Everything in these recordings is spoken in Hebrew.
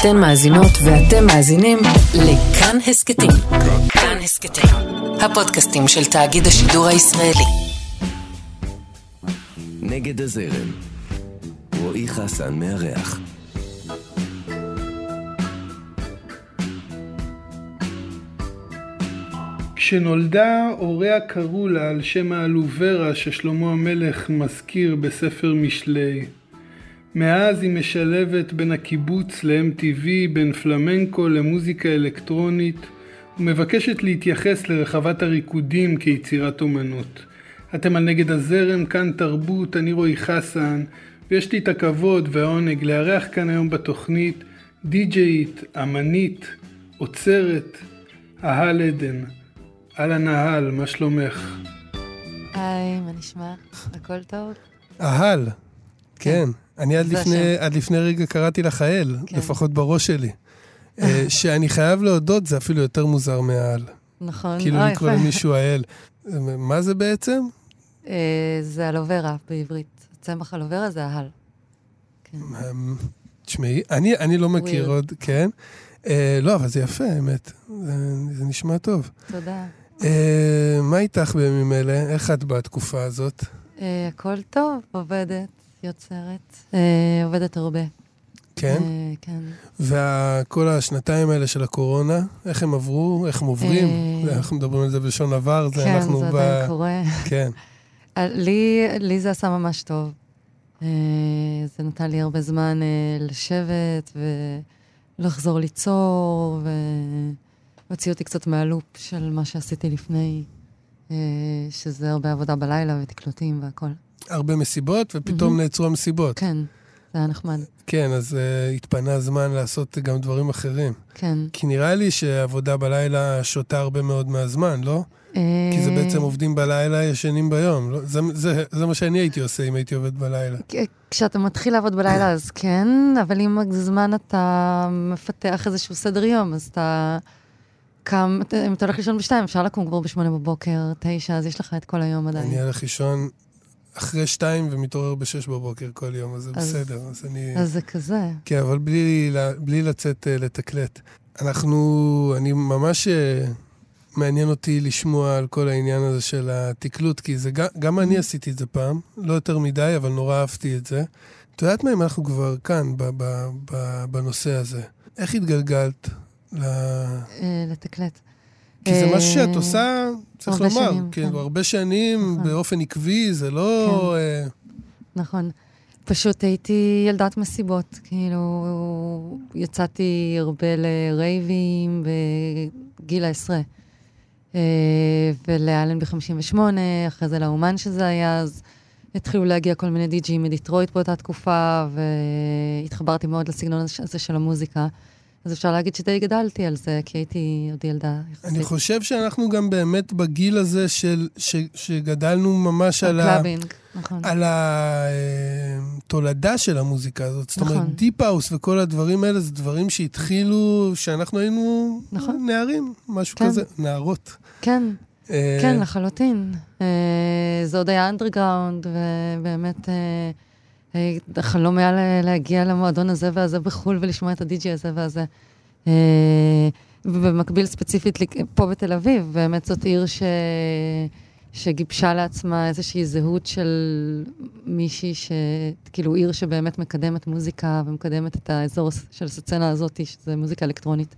אתן מאזינות ואתם מאזינים לכאן הסכתים. כאן הסכתים, הפודקאסטים של תאגיד השידור הישראלי. נגד הזרם. רועי חסן מארח. כשנולדה הוריה קראו לה על שם האלוברה ששלמה המלך מזכיר בספר משלי. מאז היא משלבת בין הקיבוץ ל-MTV, בין פלמנקו למוזיקה אלקטרונית, ומבקשת להתייחס לרחבת הריקודים כיצירת אומנות. אתם על נגד הזרם, כאן תרבות, אני רועי חסן, ויש לי את הכבוד והעונג לארח כאן היום בתוכנית די-ג'יית, אמנית, עוצרת, אהל עדן. אהלן אהל, מה שלומך? היי, מה נשמע? הכל טוב? אהל, כן. אני עד לפני, עד לפני רגע קראתי לך האל, כן. לפחות בראש שלי. אה, שאני חייב להודות, זה אפילו יותר מוזר מהאל. נכון, כאילו לקרוא למישהו האל. מה זה בעצם? אה, זה אלוברה בעברית. צמח אלוברה זה ההל. כן. תשמעי, אני, אני לא מכיר עוד, כן. אה, לא, אבל זה יפה, האמת. זה, זה נשמע טוב. תודה. אה, מה איתך בימים אלה? איך את בתקופה הזאת? אה, הכל טוב, עובדת, יוצרת, אה, עובדת הרבה. כן? אה, כן. וכל השנתיים האלה של הקורונה, איך הם עברו? איך הם עוברים? אה, אנחנו מדברים על זה בלשון עבר, זה כן, אנחנו זה ב... עדיין קורה. כן. אה, לי, לי זה עשה ממש טוב. אה, זה נתן לי הרבה זמן אה, לשבת ולחזור ליצור, והוציא אותי קצת מהלופ של מה שעשיתי לפני, שזה הרבה עבודה בלילה ותקלוטים והכל. הרבה מסיבות, ופתאום מהמם. נעצרו המסיבות. כן, זה היה נחמד. כן, אז uh, התפנה זמן לעשות גם דברים אחרים. כן. כי נראה לי שעבודה בלילה שותה הרבה מאוד מהזמן, לא? כי זה אה, בעצם עובדים בלילה, ישנים ביום. לא? זה, זה, זה מה שאני הייתי עושה אם הייתי עובד בלילה. כשאתה מתחיל לעבוד בלילה אז כן, אבל עם הזמן אתה מפתח איזשהו סדר יום, אז אתה קם, אם אתה הולך לישון בשתיים, אפשר לקום כבר בשמונה בבוקר, תשע, אז יש לך את כל היום עדיין. אני הולך לישון אחרי שתיים ומתעורר בשש בבוקר כל יום, אז זה אז- בסדר. אז אני... אז זה כזה. כן, אבל בלי, בלי לצאת uh, לתקלט. אנחנו, אני ממש uh, מעניין אותי לשמוע על כל העניין הזה של התקלוט, כי זה גם, גם אני עשיתי את זה פעם, לא יותר מדי, אבל נורא אהבתי את זה. את יודעת מה, אם אנחנו כבר כאן, ב, ב, ב, בנושא הזה, איך התגלגלת? ל... אה, לתקלט. כי זה אה, משהו שאת עושה, צריך לומר, שנים, כאילו, כן. הרבה שנים, נכון. באופן עקבי, זה לא... אה, נכון. פשוט הייתי ילדת מסיבות, כאילו, יצאתי הרבה לרייבים בגיל העשרה. אה, ולאלן ב-58, אחרי זה לאומן שזה היה, אז התחילו להגיע כל מיני די-ג'ים מדיטרויט באותה תקופה, והתחברתי מאוד לסגנון הזה של המוזיקה. אז אפשר להגיד שדי גדלתי על זה, כי הייתי עוד ילדה יחסית. אני חושב שאנחנו גם באמת בגיל הזה של, ש, שגדלנו ממש על, ה, נכון. על התולדה של המוזיקה הזאת. זאת אומרת, נכון. deep house וכל הדברים האלה זה דברים שהתחילו, שאנחנו היינו נכון. נערים, משהו כן. כזה, נערות. כן, אה, כן, לחלוטין. אה, זה עוד היה אנדרגראונד, ובאמת אה, אה, החלום היה לה- להגיע למועדון הזה והזה בחו"ל ולשמוע את הדי-ג'י הזה והזה. אה, ובמקביל ספציפית פה בתל אביב, באמת זאת עיר ש... שגיבשה לעצמה איזושהי זהות של מישהי ש... כאילו עיר שבאמת מקדמת מוזיקה ומקדמת את האזור של הסצנה הזאת, שזה מוזיקה אלקטרונית.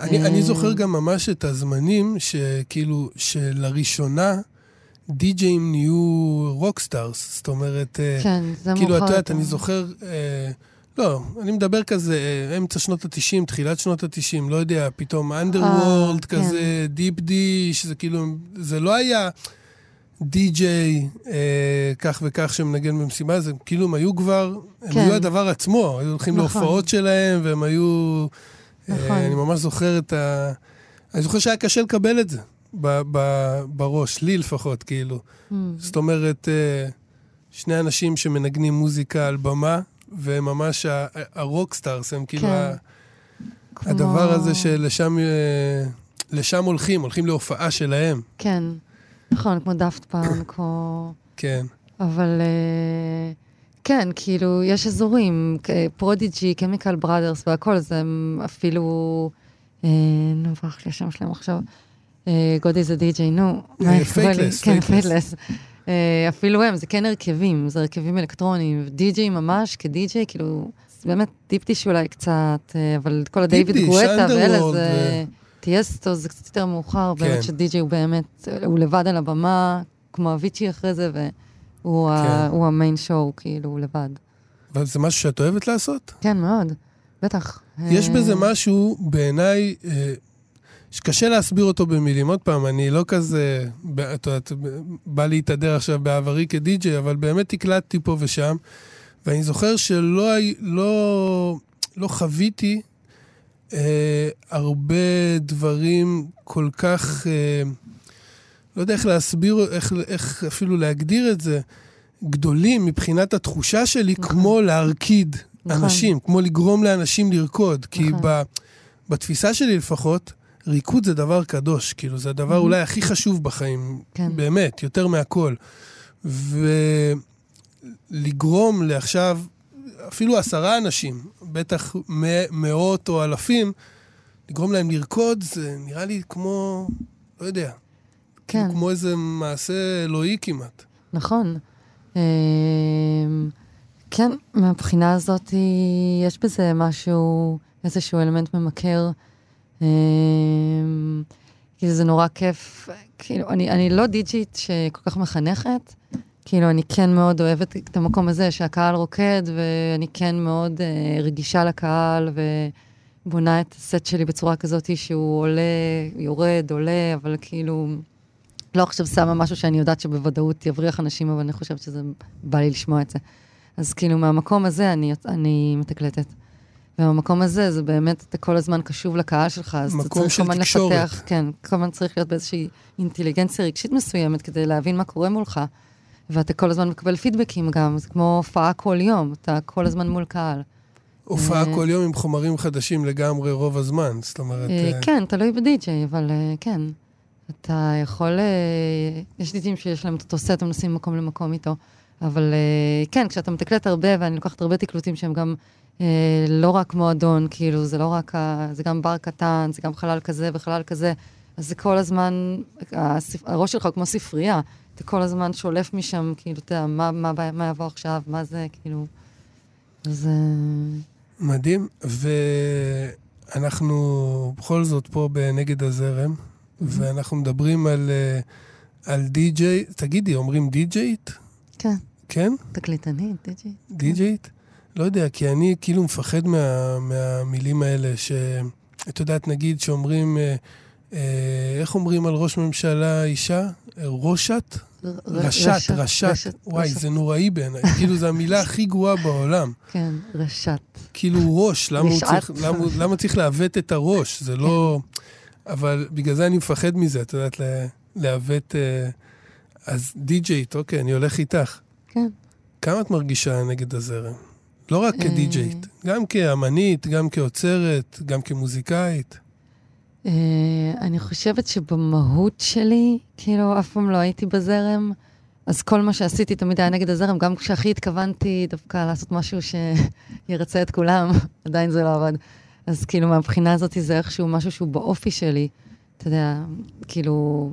אני, אה, אני זוכר גם ממש את הזמנים שכאילו, שלראשונה די-ג'אים נהיו rockstars. זאת אומרת, אה, כן, זה. כאילו, את יודעת. אני זוכר, אה, לא, אני מדבר כזה, אה, אמצע שנות ה-90, תחילת שנות ה-90, לא יודע, פתאום Underworld כן. כזה, Deep Dish, זה כאילו, זה לא היה די-ג'יי אה, כך וכך שמנגן במסיבה, זה כאילו, הם היו כבר, הם כן. היו הדבר עצמו, היו הולכים נכון. להופעות שלהם, והם היו... נכון. אה, אני ממש זוכר את ה... אני זוכר שהיה קשה לקבל את זה ב- ב- בראש, לי לפחות, כאילו. אמ. זאת אומרת, אה, שני אנשים שמנגנים מוזיקה על במה, וממש ה- ה rockstars, הם כאילו כן. ה- כמו- הדבר הזה שלשם אה, לשם הולכים, הולכים להופעה שלהם. כן, נכון, כמו Daft Punk, או... כן. אבל... אה, כן, כאילו, יש אזורים, Prodigy, Chemical Brothers והכל, זה אפילו... אה, נו, ברח לי השם שלהם עכשיו. גודי זה די-ג'יי, נו. Faithless, כן, Faithless. אפילו הם, זה כן הרכבים, זה הרכבים אלקטרוניים. די-ג'יי ממש, כדי-ג'יי, כאילו, זה באמת טיפטיש אולי קצת, אה, אבל כל הדייוויד גואטה ואלה, זה... טיאסטו זה קצת יותר מאוחר, כן. באמת שדי-ג'יי הוא באמת, הוא לבד על הבמה, כמו אביצ'י אחרי זה, והוא כן. המיין שואו, כאילו, הוא לבד. אבל זה משהו שאת אוהבת לעשות? כן, מאוד, בטח. יש אה, בזה משהו, בעיניי, אה, שקשה להסביר אותו במילים. עוד פעם, אני לא כזה, את יודעת, בא להתהדר עכשיו בעברי כדי-ג'יי, אבל באמת הקלטתי פה ושם, ואני זוכר שלא לא, לא חוויתי אה, הרבה דברים כל כך, אה, לא יודע איך להסביר, איך, איך אפילו להגדיר את זה, גדולים מבחינת התחושה שלי, נכון. כמו להרקיד נכון. אנשים, כמו לגרום לאנשים לרקוד. כי נכון. ב, בתפיסה שלי לפחות, ריקוד זה דבר קדוש, כאילו, זה הדבר אולי הכי חשוב בחיים, כן. באמת, יותר מהכל. ולגרום לעכשיו, אפילו עשרה אנשים, בטח מאות או אלפים, לגרום להם לרקוד, זה נראה לי כמו, לא יודע, כן, כמו איזה מעשה אלוהי כמעט. נכון. אה, כן, מהבחינה הזאת יש בזה משהו, איזשהו אלמנט ממכר. אה, כי זה נורא כיף. כאילו, אני, אני לא דיג'ית שכל כך מחנכת, כאילו, אני כן מאוד אוהבת את המקום הזה שהקהל רוקד, ואני כן מאוד אה, רגישה לקהל, ובונה את הסט שלי בצורה כזאת שהוא עולה, יורד, עולה, אבל כאילו, לא עכשיו שמה משהו שאני יודעת שבוודאות יבריח אנשים, אבל אני חושבת שזה, בא לי לשמוע את זה. אז כאילו, מהמקום הזה אני, אני מתקלטת. ובמקום הזה, זה באמת, אתה כל הזמן קשוב לקהל שלך, אז אתה צריך של כל הזמן תקשורת. לפתח, כן, כל הזמן צריך להיות באיזושהי אינטליגנציה רגשית מסוימת כדי להבין מה קורה מולך. ואתה כל הזמן מקבל פידבקים גם, זה כמו הופעה כל יום, אתה כל הזמן מול קהל. הופעה אה, כל יום עם חומרים חדשים לגמרי רוב הזמן, זאת אומרת... אה, אה, כן, תלוי בדי-ג'יי, אבל כן. אתה יכול... יש דיג'ים שיש להם את אותו סט, הם נוסעים ממקום למקום איתו. אבל כן, כשאתה מתקלט הרבה, ואני לוקחת הרבה תקלוטים שהם גם לא רק מועדון, כאילו, זה לא רק... ה- זה גם בר קטן, זה גם חלל כזה וחלל כזה. אז זה כל הזמן... הספ... הראש שלך הוא כמו ספרייה. אתה כל הזמן שולף משם, כאילו, אתה יודע, מה, מה, מה, יבוא עכשיו, מה זה, כאילו... אז... אה, מדהים, ואנחנו בכל זאת פה בנגד הזרם, ואנחנו מדברים על, אה, על די-ג'יי, תגידי, אומרים די-ג'יית? כן, כן? תקליטנית, די-ג'יי. די-ג'יית? לא יודע, כי אני כאילו מפחד מה, מהמילים האלה, שאת יודעת, נגיד שאומרים, אה, אה, איך אומרים על ראש ממשלה אישה? ראשת? רשת, רשת. וואי, זה נוראי בעיניי. כאילו, זו המילה הכי גרועה בעולם. כן, רשת. כאילו ראש, למה, הוא. צריך, למה, למה צריך לעוות את הראש? זה לא... אבל בגלל זה אני מפחד מזה, את יודעת, לעוות... אה, אז די-ג'יית, אוקיי, אני הולך איתך. כן. כמה את מרגישה נגד הזרם? לא רק אה. כדי-ג'יית, גם כאמנית, גם כאוצרת, גם כמוזיקאית. אה, אני חושבת שבמהות שלי, כאילו, אף פעם לא הייתי בזרם, אז כל מה שעשיתי תמיד היה נגד הזרם, גם כשהכי התכוונתי דווקא לעשות משהו שירצה את כולם, עדיין זה לא עבד. אז כאילו, מהבחינה הזאת זה איכשהו משהו שהוא באופי שלי. אתה יודע, כאילו,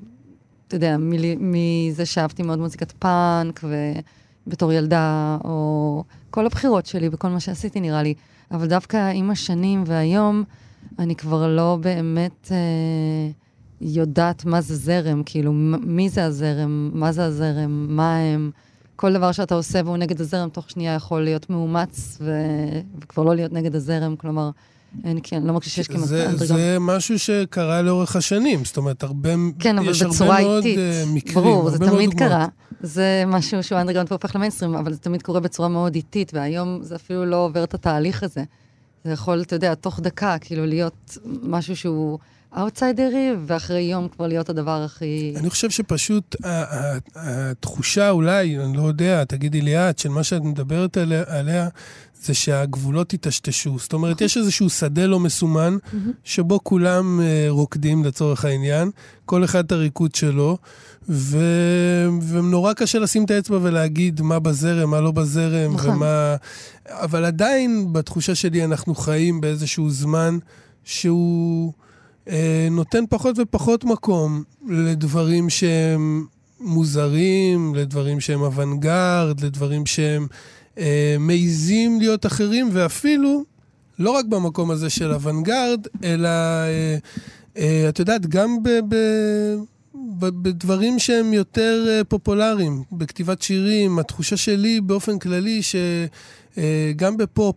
אתה יודע, מזה שאהבתי מאוד מוזיקת פאנק, ובתור ילדה, או כל הבחירות שלי בכל מה שעשיתי, נראה לי. אבל דווקא עם השנים והיום, אני כבר לא באמת אה, יודעת מה זה זרם, כאילו, מי זה הזרם, מה זה הזרם, מה הם. כל דבר שאתה עושה והוא נגד הזרם, תוך שנייה יכול להיות מאומץ ו... וכבר לא להיות נגד הזרם, כלומר, אין, כן, לא מרגיש שיש כמעט זה, אנדרגראונד. זה משהו שקרה לאורך השנים, זאת אומרת, הרבה, כן, אבל יש בצורה הרבה מאוד איטית. אה, מקרים, ברור, זה תמיד. קרה. זה משהו שהוא אנדרגראונד והופך למיינסטרים, אבל זה תמיד קורה בצורה מאוד איטית, והיום זה אפילו לא עובר את התהליך הזה. זה יכול, אתה יודע, תוך דקה, כאילו להיות משהו שהוא אאוטסיידרי, ואחרי יום כבר להיות הדבר הכי... אני חושב שפשוט התחושה אולי, אני לא יודע, תגידי לי את, של מה שאת מדברת עליה זה שהגבולות יטשטשו. זאת אומרת, יש איזשהו שדה לא מסומן, שבו כולם uh, רוקדים לצורך העניין, כל אחד את הריקוד שלו, ו... ונורא קשה לשים את האצבע ולהגיד מה בזרם, מה לא בזרם, נכון. ומה... אבל עדיין, בתחושה שלי, אנחנו חיים באיזשהו זמן שהוא אה, נותן פחות ופחות מקום לדברים שהם מוזרים, לדברים שהם אוונגרד, לדברים שהם אה, מעיזים להיות אחרים, ואפילו, לא רק במקום הזה של אוונגרד, אלא, אה, אה, את יודעת, גם ב... ב בדברים שהם יותר אה, פופולריים, בכתיבת שירים, התחושה שלי באופן כללי שגם בפופ,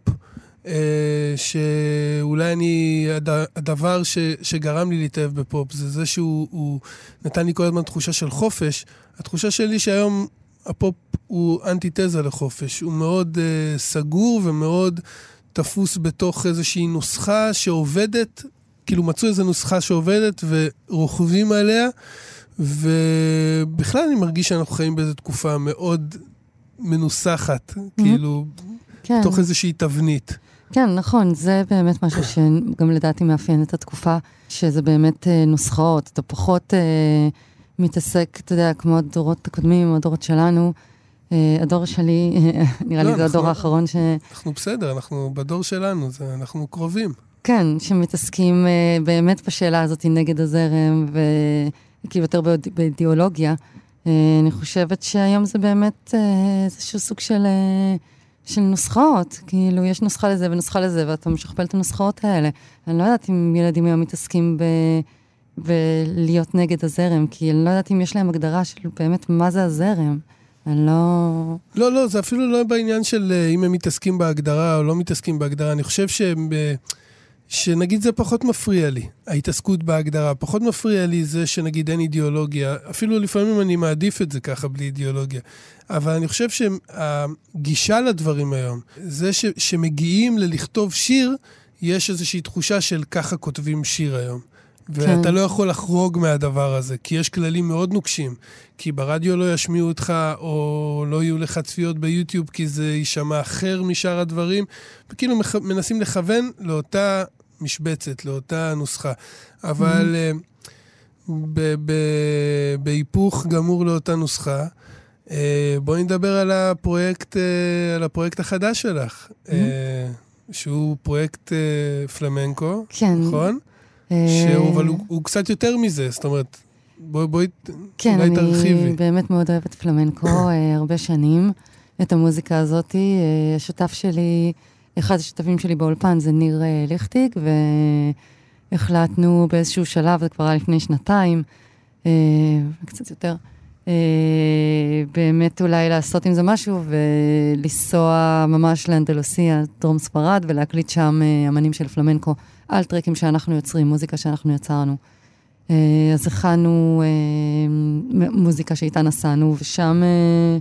אה, שאולי אני, הד- הדבר שגרם לי להתאהב בפופ זה זה שהוא הוא נתן לי כל הזמן תחושה של חופש. התחושה שלי שהיום הפופ הוא אנטיתזה לחופש, הוא מאוד אה, סגור ומאוד תפוס בתוך איזושהי נוסחה שעובדת, כאילו מצאו איזו נוסחה שעובדת ורוכבים עליה, ובכלל אני מרגיש שאנחנו חיים באיזו תקופה מאוד מנוסחת, כאילו, כן. תוך איזושהי תבנית. כן, נכון, זה באמת משהו שגם לדעתי מאפיין את התקופה, שזה באמת אה, נוסחאות, אתה פחות אה, מתעסק, אתה יודע, כמו הדורות הקודמים, הדורות שלנו. אה, הדור שלי, נראה לא, לי זה אנחנו- הדור האחרון ש... אנחנו בסדר, אנחנו בדור שלנו, זה, אנחנו קרובים. כן, שמתעסקים אה, באמת בשאלה הזאת נגד הזרם, וכאילו יותר באיד- באידיאולוגיה. אה, אני חושבת שהיום זה באמת איזשהו סוג של, של נוסחאות. כאילו, יש נוסחה לזה ונוסחה לזה, ואתה משכפל את הנוסחאות האלה. אני לא יודעת אם ילדים היום מתעסקים ב... בלהיות נגד הזרם, כי אני לא יודעת אם יש להם הגדרה של באמת מה זה הזרם. אני לא... לא, לא, זה אפילו לא בעניין של אה, אם הם מתעסקים בהגדרה או לא מתעסקים בהגדרה. אני חושב שהם... אה, שנגיד זה פחות מפריע לי, ההתעסקות בהגדרה. פחות מפריע לי זה שנגיד אין אידיאולוגיה. אפילו לפעמים אני מעדיף את זה ככה, בלי אידיאולוגיה. אבל אני חושב שהגישה לדברים היום, זה ש, שמגיעים ללכתוב שיר, יש איזושהי תחושה של ככה כותבים שיר היום. ואתה כן. לא יכול לחרוג מהדבר הזה, כי יש כללים מאוד נוקשים. כי ברדיו לא ישמיעו אותך, או לא יהיו לך צפיות ביוטיוב, כי זה יישמע אחר משאר הדברים. וכאילו מכ- מנסים לכוון לאותה משבצת, לאותה נוסחה. אבל אה, ב- ב- בהיפוך גמור לאותה נוסחה, אה, בואי נדבר על הפרויקט, אה, על הפרויקט החדש שלך, אה, שהוא פרויקט אה, פלמנקו, כן. נכון? אה, שהוא, אבל הוא, הוא קצת יותר מזה, זאת אומרת, בואי, בואי, כן, אולי אני תרחיבי. באמת מאוד אוהבת פלמנקו אה, הרבה שנים, את המוזיקה הזאת. אה, השותף שלי, אחד השותפים שלי באולפן זה ניר אה, ליכטיג, והחלטנו באיזשהו שלב, זה כבר היה לפני שנתיים, אה, קצת יותר, אה, באמת אולי לעשות עם זה משהו ולנסוע ממש לאנדלוסיה, דרום ספרד, ולהקליט שם אה, אמנים של פלמנקו על טרקים שאנחנו יוצרים, מוזיקה שאנחנו יצרנו. אה, אז הכנו אה, מוזיקה שאיתה נסענו, ושם אה,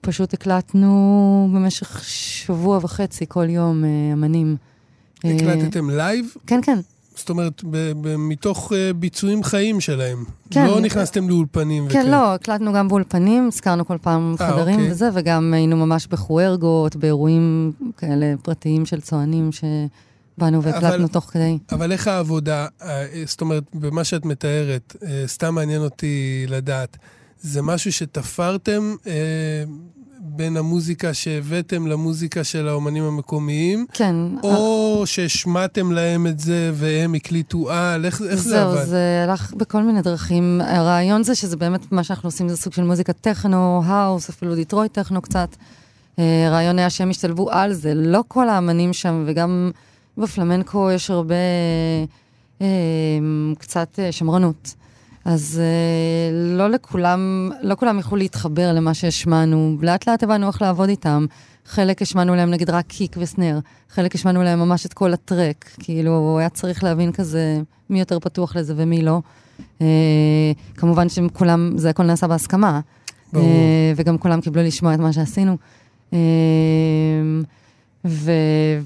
פשוט הקלטנו במשך שבוע וחצי, כל יום, אמנים. הקלטתם live? כן, כן. זאת אומרת, ב- ב- מתוך ביצועים חיים שלהם. כן. לא נכנסתם לאולפנים כן, וכאלה. לא, הקלטנו גם באולפנים, השכרנו כל פעם אה, חדרים אוקיי. וזה, וגם היינו ממש בחוארגות, באירועים כאלה פרטיים של צוענים, שבאנו והקלטנו תוך כדי. אבל איך העבודה, אה, זאת אומרת, במה שאת מתארת, אה, סתם מעניין אותי לדעת, זה משהו שתפרתם אה, בין המוזיקה שהבאתם למוזיקה של האומנים המקומיים, כן. או שהשמעתם להם את זה והם הקליטו על, איך, איך זה זהו, עבד? זה הלך בכל מיני דרכים. הרעיון זה שזה באמת, מה שאנחנו עושים זה סוג של מוזיקה טכנו, האוס, אפילו דיטרויט טכנו קצת. אה, הרעיון היה שהם ישתלבו על זה. לא כל האמנים שם, וגם בפלמנקו יש הרבה, אה, קצת אה, שמרנות. אז אה, לא לכולם, לא כולם יכלו להתחבר למה שהשמענו. לאט לאט הבנו איך לעבוד איתם. חלק השמענו להם נגיד רק קיק וסנר, חלק השמענו להם ממש את כל הטרק. כאילו, היה צריך להבין כזה מי יותר פתוח לזה ומי לא. אה, כמובן שכולם, זה הכל נעשה בהסכמה. ברור. אה, וגם כולם קיבלו לשמוע את מה שעשינו. אה, ו,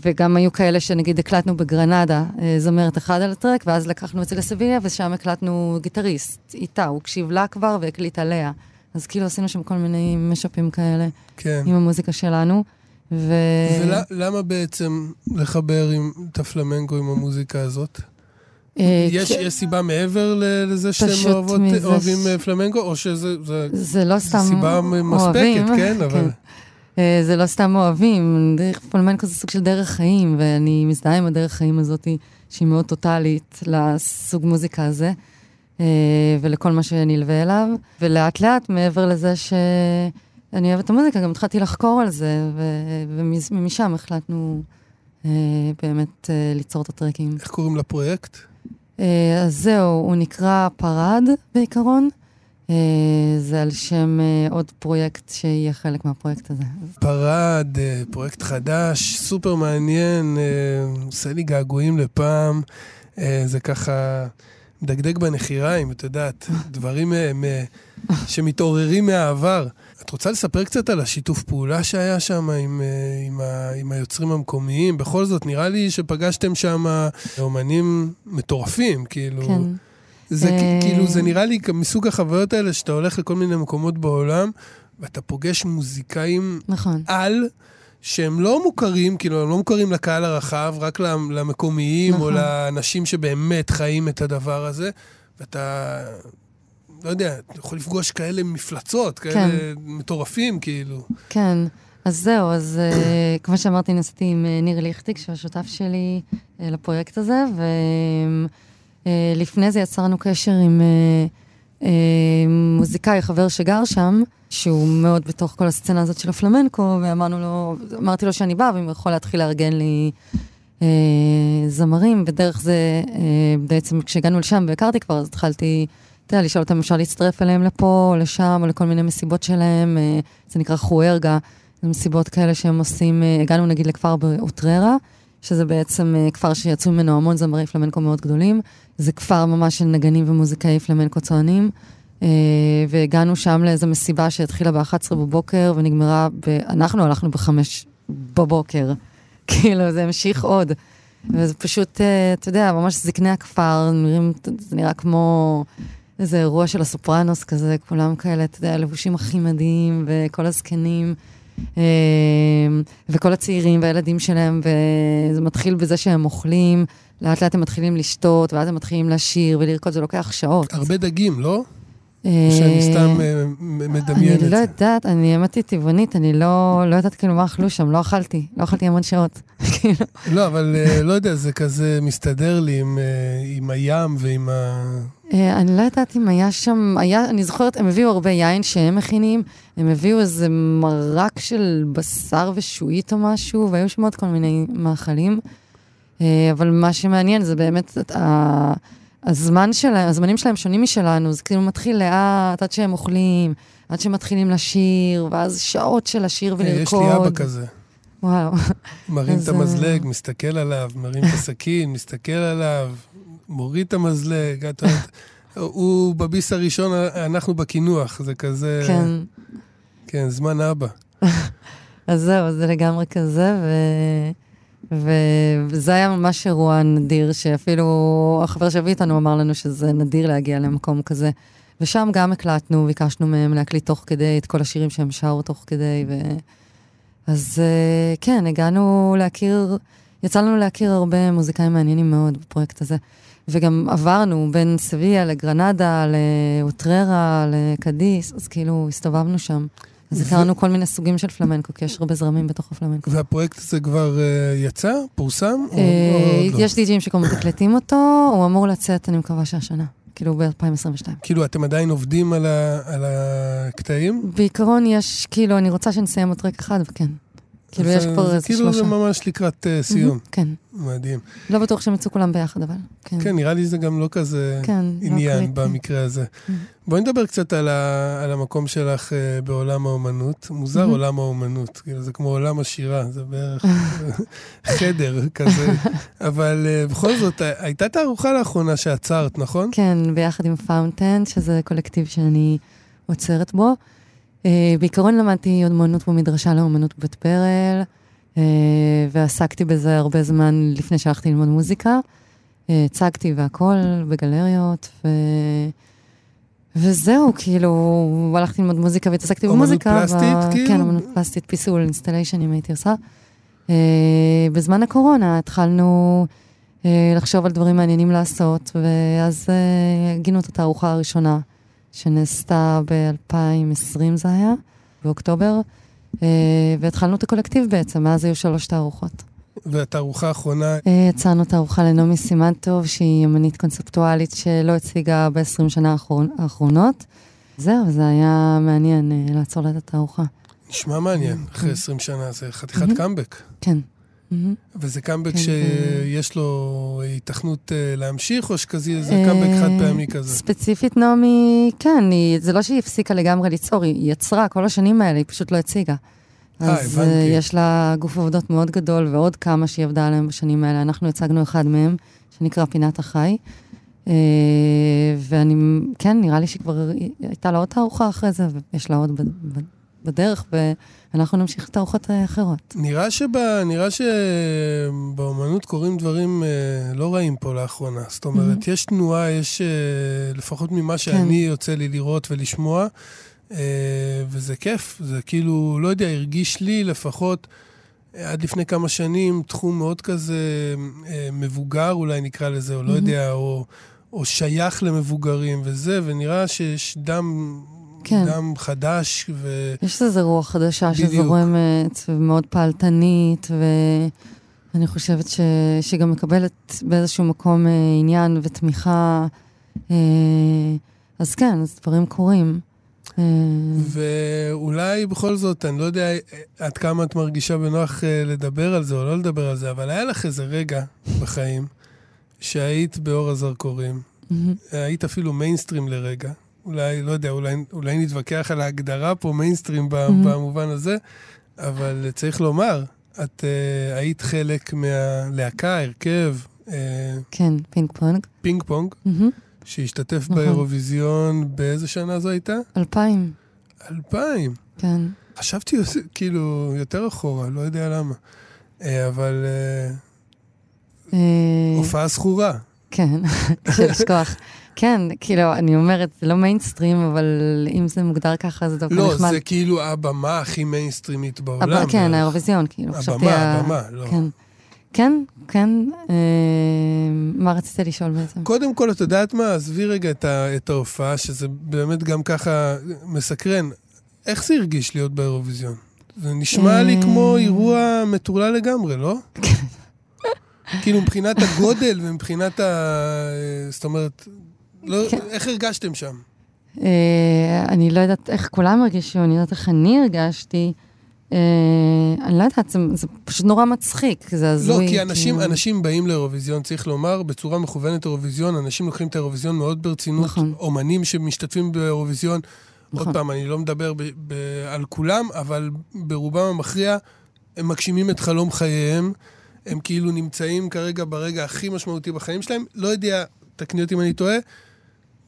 וגם היו כאלה שנגיד הקלטנו בגרנדה, אה, זמרת אחד על הטרק, ואז לקחנו את זה לסביליה, ושם הקלטנו גיטריסט איתה, הוא הקשיב לה כבר והקליט עליה. אז כאילו עשינו שם כל מיני משאפים כאלה כן. עם המוזיקה שלנו. ו... ולמה בעצם לחבר עם, את הפלמנקו עם המוזיקה הזאת? אה, יש, כש- יש סיבה מעבר לזה פשוט אוהבות, מזה אוהבים אה, פלמנקו, או שזה זה, זה לא סתם סיבה מספקת, אוהבים, כן? אבל... אה, זה לא סתם אוהבים, דרך פלמנקו זה סוג של דרך חיים, ואני מזדהה עם הדרך חיים הזאת, שהיא מאוד טוטאלית לסוג מוזיקה הזה, אה, ולכל מה שנלווה אליו. ולאט לאט, מעבר לזה שאני אוהבת את המוזיקה, גם התחלתי לחקור על זה, ומשם החלטנו אה, באמת אה, ליצור את הטרקים. איך קוראים לפרויקט? אה, אז זהו, הוא נקרא פרד בעיקרון. אה, זה על שם אה, עוד פרויקט שיהיה חלק מהפרויקט הזה. פרד, אה, פרויקט חדש, סופר מעניין, עושה לי געגועים לפעם. זה ככה מדגדג בנחיריים, את יודעת, דברים שמתעוררים מהעבר. את רוצה לספר קצת על השיתוף פעולה שהיה שם עם, עם, ה, עם היוצרים המקומיים? בכל זאת, נראה לי שפגשתם שם אומנים מטורפים, כאילו. כן. זה אה, כאילו, זה נראה לי מסוג החוויות האלה שאתה הולך לכל מיני מקומות בעולם, ואתה פוגש מוזיקאים נכון. על, שהם לא מוכרים, כאילו, הם לא מוכרים לקהל הרחב, רק למ- למקומיים, או נכון. לאנשים שבאמת חיים את הדבר הזה, ואתה, לא יודע, אתה יכול לפגוש כאלה מפלצות, כאלה כן. מטורפים, כאילו. כן. אז זהו, אז אה, כמו שאמרתי, נסעתי עם אה, ניר ליכטיג, שהוא השותף שלי אה, לפרויקט הזה, ולפני זה יצרנו קשר עם אה, אה, מוזיקאי, חבר שגר שם, שהוא מאוד בתוך כל הסצנה הזאת של הפלמנקו, ואמרנו לו, אמרתי לו שאני באה, ואם הוא יכול להתחיל לארגן לי אה, זמרים, ודרך זה, אה, בעצם כשהגענו לשם והכרתי כבר, אז התחלתי, אתה יודע, לשאול אותם אם אפשר להצטרף אליהם לפה, או לשם, או לכל מיני מסיבות שלהם, אה, זה נקרא חוארגה, זה מסיבות כאלה שהם עושים, אה, הגענו נגיד לכפר באוטררה, שזה בעצם אה, כפר שיצאו ממנו המון זמרי פלמנקו מאוד גדולים. זה כפר ממש של נגנים ומוזיקאי פלמנקו צוענים. אה, והגענו שם לאיזו מסיבה שהתחילה ב-11 בבוקר ונגמרה ב... אנחנו הלכנו ב-5 בבוקר. כאילו, זה המשיך עוד. וזה פשוט, אה, אתה יודע, ממש זקני הכפר, נראים, זה נראה כמו איזה אירוע של הסופרנוס כזה, כולם כאלה, אתה יודע, לבושים הכי מדהים, וכל הזקנים. אה, וכל הצעירים והילדים שלהם, וזה מתחיל בזה שהם אוכלים, לאט לאט הם מתחילים לשתות, ואז הם מתחילים לשיר ולרקוד, זה לוקח שעות. הרבה דגים, לא? אה, שאני סתם אה, מ- מדמיין אני לא. יודעת, אני האמת טבעונית, אני לא לא יודעת כאילו מה אכלו שם, לא אכלתי, לא אכלתי המון שעות. כאילו, לא, אבל אה, לא יודע, זה כזה מסתדר לי עם, אה, עם הים ועם ה... אה, אני לא יודעת אם היה שם, היה, אני זוכרת, הם הביאו הרבה יין שהם מכינים, הם הביאו איזה מרק של בשר ושועית או משהו, והיו שם עוד כל מיני מאכלים. אה, אבל מה שמעניין זה באמת. הזמן שלהם, הזמנים שלהם שונים משלנו, זה כאילו מתחיל לאט, עד שהם אוכלים, עד שמתחילים לשיר, ואז שעות של לשיר אה, ולרקוד. יש לי אבא כזה. וואו. מרים את המזלג, אה, מסתכל עליו, מרים את הסכין, מסתכל עליו, מוריד את המזלג, את יודעת, הוא בביס הראשון, אנחנו בקינוח, זה כזה... כן. כן, זמן אבא. אז זהו, זה לגמרי כזה, ו... וזה היה ממש אירוע נדיר, שאפילו החבר שהביא איתנו אמר לנו שזה נדיר להגיע למקום כזה. ושם גם הקלטנו, ביקשנו מהם להקליט תוך כדי את כל השירים שהם שרו תוך כדי, ו... אז אה, כן, הגענו להכיר, יצא לנו להכיר הרבה מוזיקאים מעניינים מאוד בפרויקט הזה. וגם עברנו בין סביה לגרנדה, לאוטררה, לקדיס, אז כאילו הסתובבנו שם. אז ו- הכרנו כל מיני סוגים של פלמנקו, כי יש הרבה זרמים בתוך הפלמנקו. והפרויקט הזה כבר אה, יצא? פורסם? או- או אה, עוד לא? יש די.ג'ים שכבר מתקלטים אותו, הוא אמור לצאת, אני מקווה שהשנה, כאילו ב-2022. כאילו, אתם עדיין עובדים על ה- על הקטעים? בעיקרון יש, כאילו, אני רוצה שנסיים עוד טרק אחד, וכן. כאילו, זה- יש כבר זה איזה כאילו זה שלושה. ממש לקראת אה, סיום. כן. מדהים. לא בטוח שהם יצאו כולם ביחד, אבל. כן. כן, נראה לי זה גם לא כזה כן, לא עניין. במקרה הזה. בואי נדבר קצת על, המקום שלך אה, בעולם האומנות. מוזר. עולם האומנות, כאילו זה כמו עולם השירה, זה בערך חדר כזה. אבל אה, בכל זאת, אה, הייתה תערוכה לאחרונה שאצרת, נכון? כן, ביחד עם Fountain, שזה קולקטיב שאני אוצרת בו. Uh, בעיקרון למדתי אומנות במדרשה לאומנות בבית ברל, uh, ועסקתי בזה הרבה זמן לפני שהלכתי ללמוד מוזיקה. Uh, הצגתי והכל בגלריות, ו... וזהו, כאילו, הלכתי ללמוד מוזיקה והתעסקתי אומנות במוזיקה. פלסטית, ו- כאילו? כן, אומנות פלסטית, פיסול, אינסטליישנים הייתי עושה. אה, בזמן הקורונה התחלנו אה, לחשוב על דברים מעניינים לעשות, ואז אה, הגינו את התערוכה הראשונה, שנעשתה ב-2020 זה היה, באוקטובר, אה, והתחלנו את הקולקטיב בעצם, מאז היו שלוש תערוכות. והתערוכה האחרונה, אה, יצרנו תערוכה לנעמי סימנטוב, שהיא אמנית קונספטואלית שלא הציגה ב-20 שנה האחרון, האחרונות. זהו, זה היה מעניין אה, לעצור לה את התערוכה. נשמע מעניין, אחרי 20 שנה, זה חתיכת. קאמבק. כן. מהמם. וזה קאמבק כן, שיש לו היתכנות אה, להמשיך, או שכזה זה אה, קאמבק חד פעמי כזה? ספציפית נעמי, כן, היא, זה לא שהיא הפסיקה לגמרי ליצור, היא יצרה כל השנים האלה, היא פשוט לא הציגה. אה, אז הבנתי. אה, יש לה גוף עבודות מאוד גדול, ועוד כמה שהיא עבדה עליהם בשנים האלה. אנחנו הצגנו אחד מהם, שנקרא פינת החי. אה, ואני, כן, נראה לי שכבר הייתה לה עוד תערוכה אחרי זה, ויש לה עוד בדרך, ואנחנו נמשיך תערוכות אה, אחרות. נראה, שבא, נראה שבאומנות קורים דברים אה, לא רעים פה לאחרונה. זאת אומרת, יש תנועה, יש, אה, לפחות ממה שאני יוצא לי לראות ולשמוע, אה, וזה כיף. זה כאילו, לא יודע, הרגיש לי לפחות עד לפני כמה שנים תחום מאוד כזה אה, מבוגר, אולי נקרא לזה, או לא יודע, או, או שייך למבוגרים וזה, ונראה שיש דם... כן. דם חדש, ו... יש איזו רוח חדשה בדיוק. שזורמת, ומאוד פעלתנית, ואני חושבת ש... שגם מקבלת באיזשהו מקום אה, עניין ותמיכה. אה, אז כן, אז דברים קורים. אה, ואולי בכל זאת, אני לא יודע עד כמה את מרגישה בנוח לדבר על זה או לא לדבר על זה, אבל היה לך איזה רגע בחיים שהיית באור הזרקורים. היית אפילו מיינסטרים לרגע. אולי, לא יודע, אולי, אולי נתווכח על ההגדרה פה, מיינסטרים Mhm. במובן הזה, אבל צריך לומר, את uh, היית חלק מהלהקה, הרכב, uh, כן, פינג פונג. פינג פונג, מהמם. שהשתתף נכון. באירוויזיון, באיזה שנה זו הייתה? אלפיים, אלפיים. כן. חשבתי כאילו יותר אחורה, לא יודע למה. אה, אבל אה, הופעה זכורה. כן, קשה לשכוח. כן, כאילו, אני אומרת, זה לא מיינסטרים, אבל אם זה מוגדר ככה, זה דווקא לא, נחמד. זה כאילו הבמה הכי מיינסטרימית בעולם. הבא, כן. האירוויזיון, כאילו, חשבתי... הבמה, ה- הבמה, לא. כן, כן, כן. אה, מה רצית לשאול בעצם? קודם כל, את יודעת מה? עזבי רגע את, ה, את ההופעה, שזה באמת גם ככה מסקרן. איך זה הרגיש להיות באירוויזיון? זה נשמע לי אה. כמו אירוע מטורלל לגמרי, לא? כאילו, מבחינת הגודל ומבחינת ה... זאת אומרת, לא, כן. איך הרגשתם שם? אה, אני לא יודעת איך כולם הרגישו, אני יודעת איך אני הרגשתי. אה, אני לא יודעת, זה, זה פשוט נורא מצחיק, זה לא, הזוי. כי אנשים, כאילו. אנשים באים לאירוויזיון, צריך לומר, בצורה מכוונת אירוויזיון, אנשים לוקחים את האירוויזיון מאוד ברצינות. נכון. אומנים שמשתתפים באירוויזיון, נכון. עוד פעם, אני לא מדבר ב- ב- על כולם, אבל ברובם המכריע, הם מגשימים את חלום חייהם. הם כאילו נמצאים כרגע ברגע הכי משמעותי בחיים שלהם. לא יודע, תקני אותי אם אני טועה,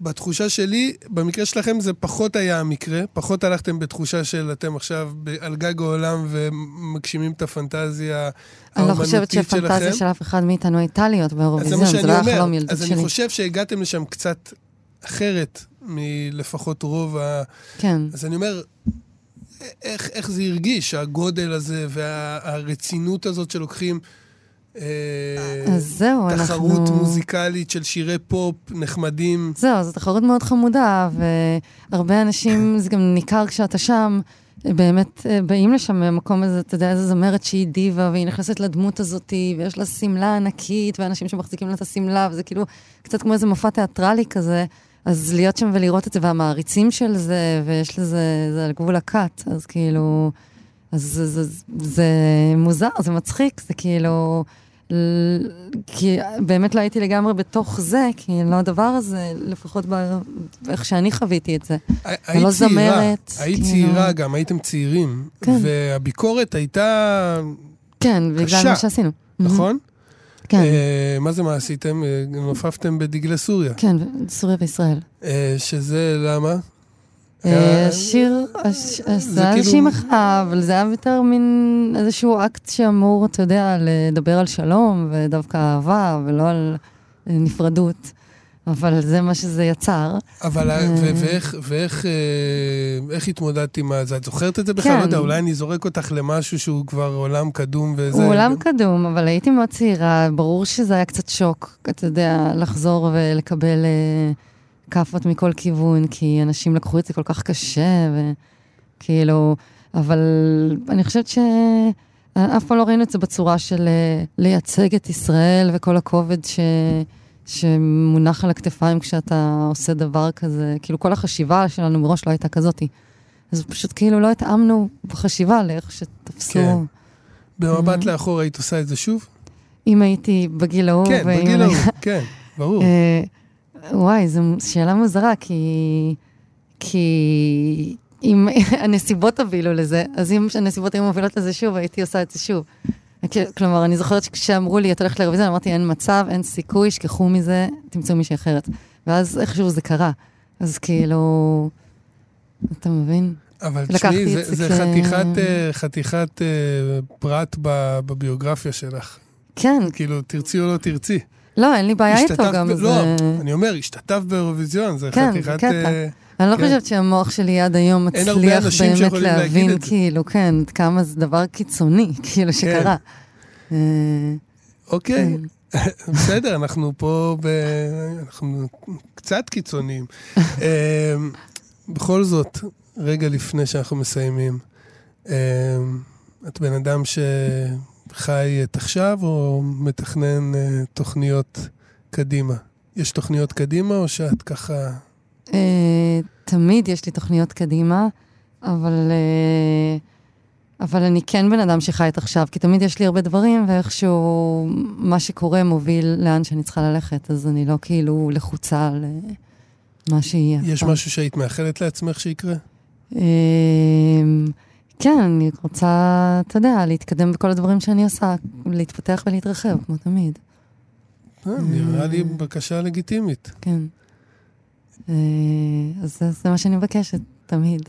בתחושה שלי, במקרה שלכם זה פחות היה המקרה, פחות הלכתם בתחושה של אתם עכשיו על גג העולם ומגשימים את הפנטזיה אני לא חושבת האומנותית שהפנטזיה שלכם. של אף אחד מאיתנו הייתה להיות אז באירוויזיון, זה לא היה. חלום ילדות אז שלי. אני חושב שהגעתם לשם קצת אחרת מלפחות רוב ה... כן. אז אני אומר, איך, איך זה הרגיש, הגודל הזה והרצינות הזאת שלוקחים אז זהו, תחרות אנחנו... מוזיקלית של שירי פופ נחמדים. זהו, זו תחרות מאוד חמודה, והרבה אנשים, זה גם ניכר כשאתה שם, באמת אה, באים לשם מהמקום הזה, אתה יודע, איזה זמרת שהיא דיבה, והיא נכנסת לדמות הזאת, ויש לה שמלה ענקית, ואנשים שמחזיקים לה את השמלה, וזה כאילו קצת כמו איזה מופע תיאטרלי כזה. אז להיות שם ולראות את זה, והמעריצים של זה, ויש לזה, זה על גבול הקאט, אז כאילו, אז זה, זה, זה, זה מוזר, זה מצחיק, זה כאילו, כי באמת לא הייתי לגמרי בתוך זה, כי לא הדבר הזה, לפחות ב- איך שאני חוויתי את זה. היית לא צעירה, זמרת, היית כאילו. צעירה גם, הייתם צעירים. כן. והביקורת הייתה, כן, בגלל קשה, מה שעשינו. נכון? כן, אה, מה זה מה עשיתם? אה, נופפתם בדגלי סוריה. כן, סוריה וישראל. אה, שזה למה? אה, היה- השיר, הש- זה היה איזושהי מחאה, אבל זה היה יותר מין איזשהו אקט שאמור, אתה יודע, לדבר על שלום ודווקא אהבה, ולא על אה, נפרדות. אבל זה מה שזה יצר. אבל אה. ואיך, ואיך אה, איך התמודדת עם זה? את זוכרת את זה בכלל? כן. לא יודע, אולי אני זורק אותך למשהו שהוא כבר עולם קדום וזה... הוא עולם קדום, אבל הייתי מאוד צעירה, ברור שזה היה קצת שוק, אתה יודע, לחזור ולקבל אה, כאפות מכל כיוון, כי אנשים לקחו את זה כל כך קשה, וכאילו, אבל אני חושבת שאף פעם לא ראינו את זה בצורה של אה, לייצג את ישראל וכל הכובד ש... שמונח על הכתפיים כשאתה עושה דבר כזה, כאילו כל החשיבה שלנו מראש לא הייתה כזאתי. אז פשוט כאילו לא התאמנו בחשיבה לאיך שתפסו. כן. במבט Mhm. לאחור היית עושה את זה שוב? אם הייתי בגיל ההוא, כן, בגיל ההוא, כן, ברור. וואי, זו שאלה מוזרה, כי... כי אם הנסיבות הובילו לזה, אז אם הנסיבות היו מובילות לזה שוב, הייתי עושה את זה שוב. כלומר, אני זוכרת שכשאמרו לי, את הולכת לאירוויזיון, אמרתי, אין מצב, אין סיכוי, שכחו מזה, תמצאו מישהי אחרת. ואז איכשהו זה קרה. אז כאילו, אתה מבין? אבל תשמעי, זה, זה כ- חתיכת, אה, חתיכת אה, פרט בביוגרפיה שלך. כן, כאילו, תרצי או לא תרצי. לא, אין לי בעיה איתו גם. זה- לא, אני אומר, השתתף באירוויזיון, זה כן, זה חתיכת... קטע. אה, אני לא כן. חושבת שהמוח שלי עד היום מצליח באמת להבין, זה. כאילו, כן, כמה זה דבר קיצוני, כאילו, שקרה. אה, אוקיי, כן. בסדר, אנחנו פה ב... אנחנו קצת קיצוניים. אה, בכל זאת, רגע לפני שאנחנו מסיימים, את בן אדם שחי את עכשיו או מתכנן אה, תוכניות קדימה? יש תוכניות קדימה או שאת ככה... אה, תמיד יש לי תוכניות קדימה, אבל, אה, אבל אני כן בן אדם שחי את עכשיו, כי תמיד יש לי הרבה דברים, ואיכשהו מה שקורה מוביל לאן שאני צריכה ללכת, אז אני לא כאילו לחוצה על מה שיהיה. יש. משהו שהיית מאחלת לעצמך שיקרה? כן, אני רוצה, אתה יודע, להתקדם בכל הדברים שאני עושה, להתפתח ולהתרחב, כמו תמיד. אה, נראה לי בקשה לגיטימית. כן. אה, אז זה, מה שאני מבקשת, תמיד,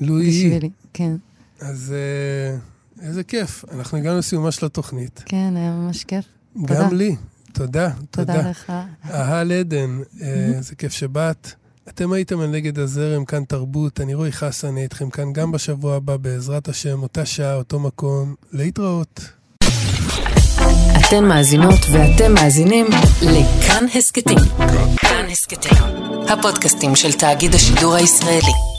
לו יהי. בשבילי. כן, אז אה, איזה כיף. אנחנו הגענו לסיומה של התוכנית. כן, היה ממש כיף. גם לי. תודה, תודה תודה. לך. אהל עדן, איזה כיף שבאת. אתם הייתם על נגד הזרם, כאן תרבות. אני רועי חסן, אני איתכם כאן גם בשבוע הבא, בעזרת השם, אותה שעה, אותו מקום. להתראות. אתן מאזינות ואתם מאזינים לכאן הסכתים. כאן הסכתים, הפודקאסטים של תאגיד השידור הישראלי.